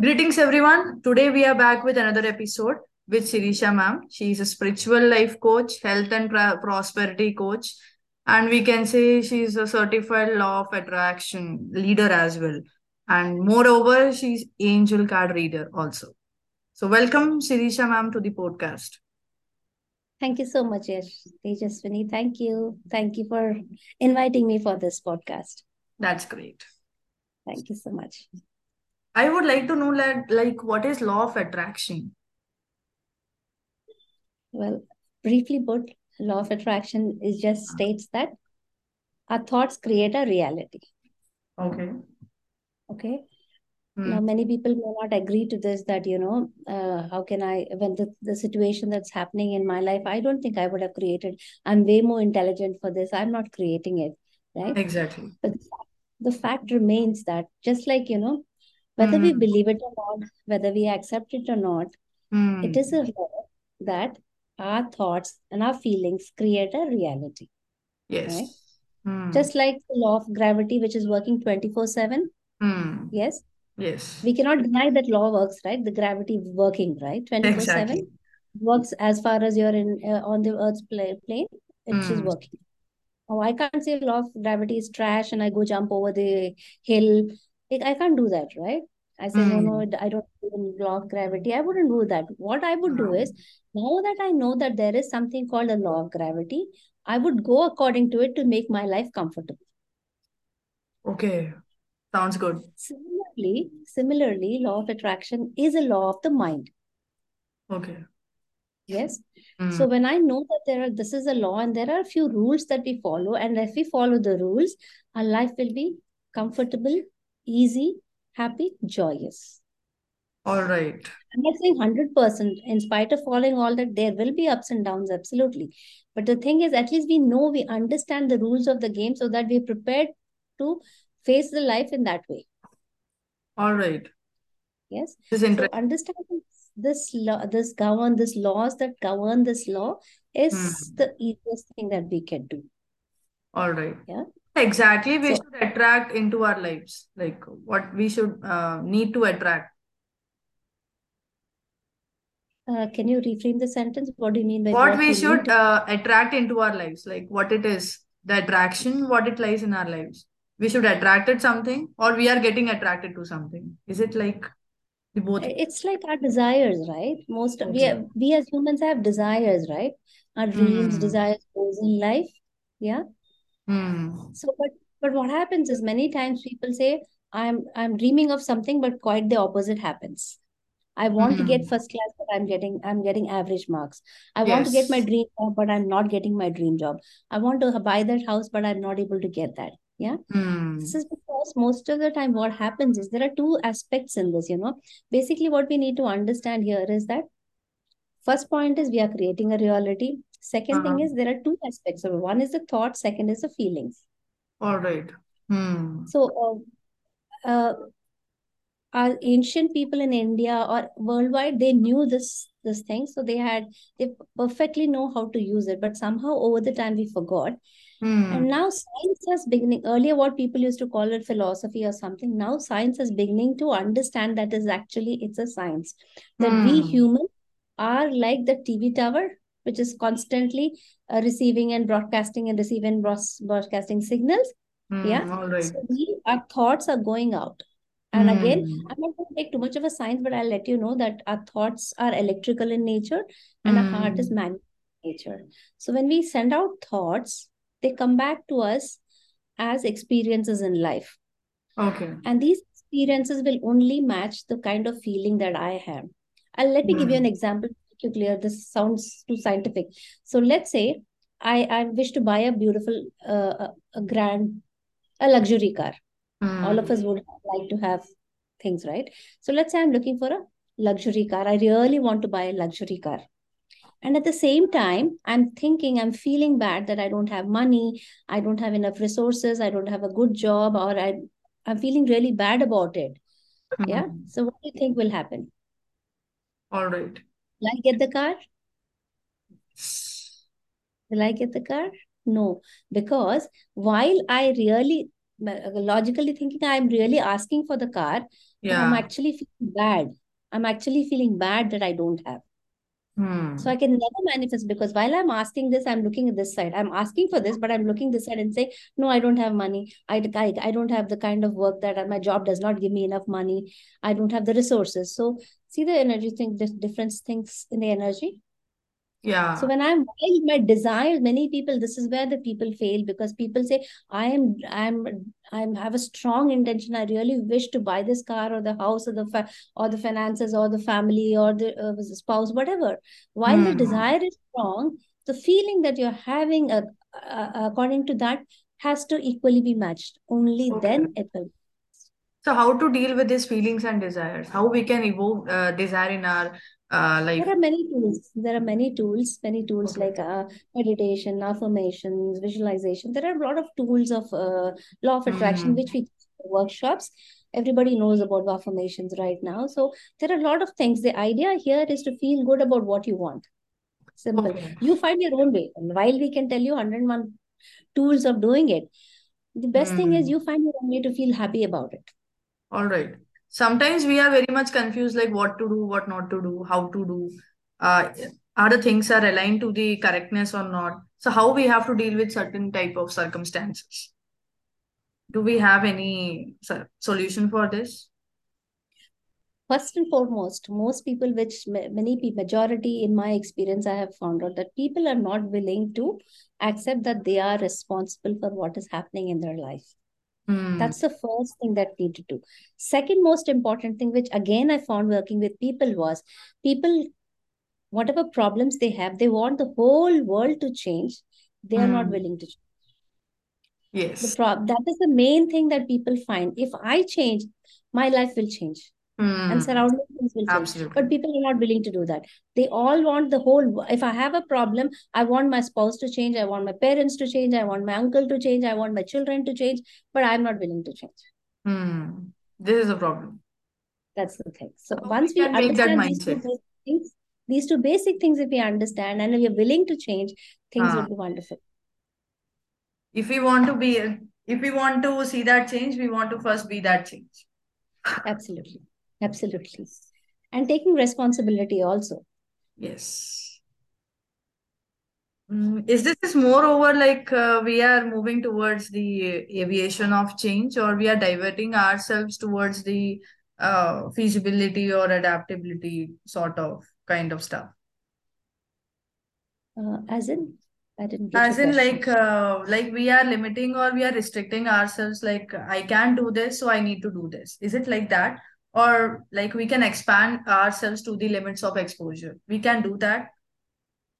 Greetings, everyone. Today we are back with another episode with Sireesha ma'am. She is a spiritual life coach, health and pra- prosperity coach, and we can say she is a certified law of attraction leader as well. And moreover, she's angel card reader also. So welcome, Sireesha ma'am, to the podcast. Thank you so much. Tejaswini. Thank you. Thank you for inviting me for this podcast. That's great. Thank you so much. I would like to know like, like what is law of attraction? Well, briefly put, law of attraction is just states that our thoughts create a reality. Okay. Okay. Hmm. Now, many people may not agree to this that, you know, uh, how can I, when the, the situation that's happening in my life, I don't think I would have created. I'm way more intelligent for this. I'm not creating it. Right. Exactly. But the fact remains that just like, you know, whether we Hmm. believe it or not, whether we accept it or not, Hmm. it is a law that our thoughts and our feelings create a reality. Yes. Right. Hmm. Just like the law of gravity, which is working 24 7. Hmm. Yes. Yes. We cannot deny that law works, right? The gravity working, right? 24 Exactly. 7 works as far as you're in uh, on the Earth's plane, it is Hmm. working. Oh, I can't say law of gravity is trash and I go jump over the hill. Like, I can't do that, right? I say, no, no, Hmm. I don't believe in law of gravity. I wouldn't do that. What I would do Hmm. is, now that I know that there is something called a law of gravity, I would go according to it to make my life comfortable. Okay. Sounds good. Similarly, similarly, law of attraction is a law of the mind. Okay. Yes. Hmm. So when I know that there are this is a law and there are a few rules that we follow, and if we follow the rules, our life will be comfortable, easy, happy, joyous. All right. I'm not saying 100%, in spite of following all that, there will be ups and downs, absolutely. But the thing is, at least we know, we understand the rules of the game so that we're prepared to face the life in that way. All right. Yes. This is So interesting. understanding this law, this govern, this laws that govern this law is Hmm. the easiest thing that we can do. All right. Yeah. Exactly. We So should attract into our lives. Like what we should uh, need to attract. uh, can you reframe the sentence? What do you mean by What what we we should to? uh, attract into our lives. Like what it is. The attraction, what it lies in our lives. We should attract it something or we are getting attracted to something. Is it like the both? It's like our desires, right? Most we Okay. have, we as humans have desires, right? Our dreams, Hmm. desires, goals in life. Yeah. Hmm. So, but but what happens is many times people say, "I'm I'm dreaming of something," but quite the opposite happens. I want to get Hmm. first class, but I'm getting I'm getting average marks. I want to get my dream job, but I'm not getting my dream job. I want to buy that house, but I'm not able to get that. Yeah. Hmm. This is because most of the time what happens is there are two aspects in this, you know. Basically, what we need to understand here is that first point is we are creating a reality. Second thing Uh, is there are two aspects of it. One is the thought, second is the feelings. all right. Hmm. So, uh, uh, our ancient people in India or worldwide, they knew this this thing, so they had they perfectly know how to use it. But somehow over the time we forgot, Hmm. and now science is beginning. Earlier, what people used to call it philosophy or something. Now science is beginning to understand that is actually it's a science that we Hmm. humans are like the TV tower, which is constantly uh, receiving and broadcasting and receiving and broadcasting signals. Yeah. Hmm. All right. So we, our thoughts are going out. And again, Hmm. I'm not going to take too much of a science, but I'll let you know that our thoughts are electrical in nature and our heart is Hmm. manual in nature. So when we send out thoughts, they come back to us as experiences in life. Okay. And these experiences will only match the kind of feeling that I have. And let me give you an Hmm. example to you clear. This sounds too scientific. So let's say I, I wish to buy a beautiful, uh, a, grand, a luxury car. All of us would like to have things, right? So let's say I'm looking for a luxury car. I really want to buy a luxury car. And at the same time, I'm thinking, I'm feeling bad that I don't have money, I don't have enough resources, I don't have a good job, or I, I'm feeling really bad about it. Yeah. Hmm. So what do you think will happen? All right. Will I get the car? Will I get the car? No, because while I really logically thinking i'm really asking for the car Yeah. i'm actually feeling bad i'm actually feeling bad that i don't have Hmm. so I can never manifest because while I'm asking this, I'm looking at this side. I'm asking for this, but I'm looking this side and say, no, I don't have money. I, I, I don't have the kind of work that my job does not give me enough money. I don't have the resources. So see the energy thing, the different things in the energy. Yeah. So when I'm while my desires, many people, this is where the people fail because people say, I am, I'm, I'm have a strong intention. I really wish to buy this car or the house or the fa- or the finances or the family or the, uh, spouse, whatever. While the Hmm. desire is strong, the feeling that you're having, uh, uh, according to that, has to equally be matched. Only Okay. then it will. So how to deal with these feelings and desires? How we can evoke uh, desire in our uh, life? There are many tools. There are many tools, many tools Okay. like uh, meditation, affirmations, visualization. There are a lot of tools of uh, law of attraction, Hmm. which we workshops. Everybody knows about affirmations right now. So there are a lot of things. The idea here is to feel good about what you want. Simple. Okay. You find your own way. And while we can tell you 101 tools of doing it, the best thing is Hmm. you find your own way to feel happy about it. All right. Sometimes we are very much confused, like what to do, what not to do, how to do. Uh, are the things are aligned to the correctness or not? So how we have to deal with certain type of circumstances? Do we have any solution for this? first and foremost most people which many people majority in my experience i have found out that people are not willing to accept that they are responsible for what is happening in their life Hmm. that's the first thing that need to do second most important thing which again i found working with people was people whatever problems they have they want the whole world to change they are not Hmm. willing to change the Yes. pro- that is the main thing that people find if i change my life will change and Hmm. surrounding things will change. Absolutely. But people are not willing to do that. They all want the whole. If I have a problem, I want my spouse to change. I want my parents to change. I want my uncle to change. I want my children to change. But I'm not willing to change. Hmm. This is a problem. That's the thing. So How once we we understand these two basic things, these two basic things, if we understand and if we are willing to change, things Ah. will be wonderful. If we want to be, if we want to see that change, we want to first be that change. Absolutely. Absolutely. And taking responsibility also. Yes. Mm, Is this is moreover like uh, we are moving towards the aviation of change, or we are diverting ourselves towards the uh, feasibility or adaptability sort of kind of stuff? Uh, as in, I didn't get As in, like, uh, like we are limiting or we are restricting ourselves. Like, I can't do this, so I need to do this. Is it like that, or like we can expand ourselves to the limits of exposure? We can do that.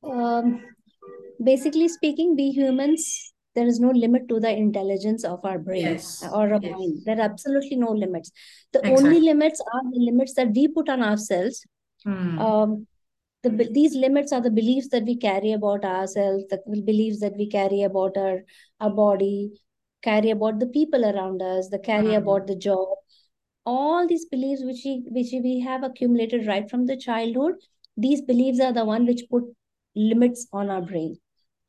Um, basically speaking, we humans, there is no limit to the intelligence of our brain Yes. or a Yes. mind. There are absolutely no limits. The only limits are the limits that we put on ourselves. Hmm. Um, the these limits are the beliefs that we carry about ourselves, the beliefs that we carry about our our body, carry about the people around us, the carry Hmm. about the job. All these beliefs which we which we have accumulated right from the childhood, these beliefs are the one which put limits on our brain.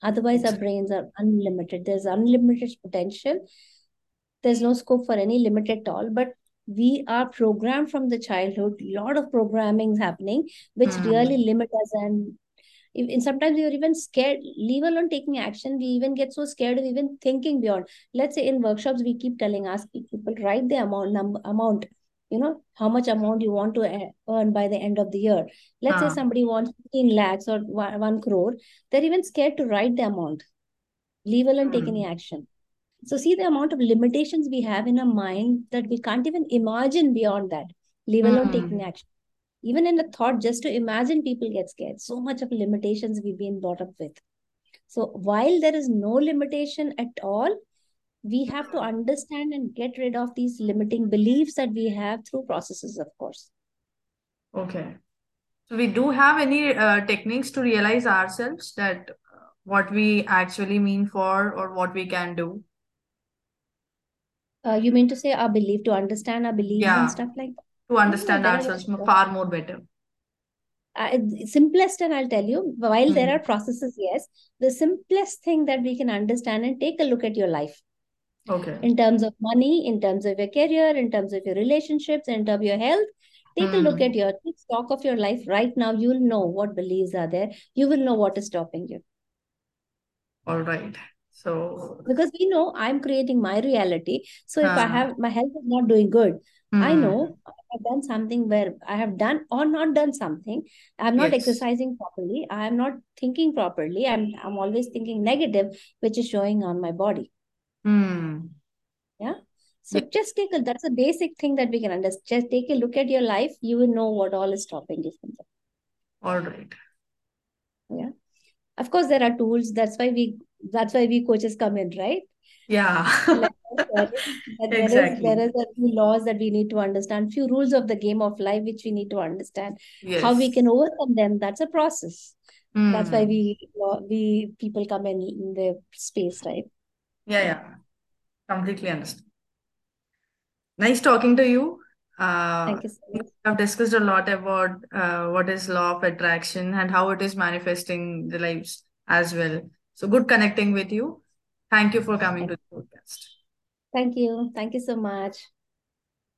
Otherwise, our brains are unlimited. There's unlimited potential. There's no scope for any limit at all. But we are programmed from the childhood. A lot of programming is happening, which really Hmm. limit us. And, and sometimes we are even scared, leave alone taking action. We even get so scared of even thinking beyond. Let's say in workshops, we keep telling us people write the amount number amount. You know how much amount you want to earn by the end of the year. Let's say Ah. somebody wants 15 lakhs or one, one crore. They're even scared to write the amount leave alone take any action. So see the amount of limitations we have in our mind that we can't even imagine beyond that, leave alone taking Hmm. action. Even in the thought, just to imagine people get scared. So much of limitations we've been brought up with. So while there is no limitation at all, we have to understand and get rid of these limiting beliefs that we have through processes, of course. Okay. So we do have any uh, techniques to realize ourselves that uh, what we actually mean for or what we can do. Uh, you mean to say our belief, to understand our beliefs and stuff like that? To understand ourselves far more better. uh, simplest and i'll tell you while there Hmm. are processes yes the simplest thing that we can understand and take a look at your life Okay. in terms of money, in terms of your career, in terms of your relationships, in terms of your health. Take a look Hmm. at your take stock of your life right now. You'll know what beliefs are there. You will know what is stopping you. All right. So, Because we know I'm creating my reality. So if I have my health is not doing good, I Hmm. know I have done something where I have done or not done something. I'm not Yes. exercising properly. I am not thinking properly. I'm I'm always thinking negative, which is showing on my body. Hmm. Yeah. So Yeah. just take a that's a basic thing that we can understand. Just take a look at your life. You will know what all is stopping you from that. All right. Yeah. Of course, there are tools. That's why we that's why we coaches come in, right? Yeah. Like I said, that there is Exactly. there is a few laws that we need to understand, few rules of the game of life which we need to understand. yes. How we can overcome them, that's a process. That's why Hmm. we we people come in in the space, right? Yeah, Yeah. Completely understand. Nice talking to you. Uh, Thank you so much. have discussed a lot about uh, what is law of attraction and how it is manifesting the lives as well. So good connecting with you. Thank you for coming to the podcast. thank you. Thank you so much.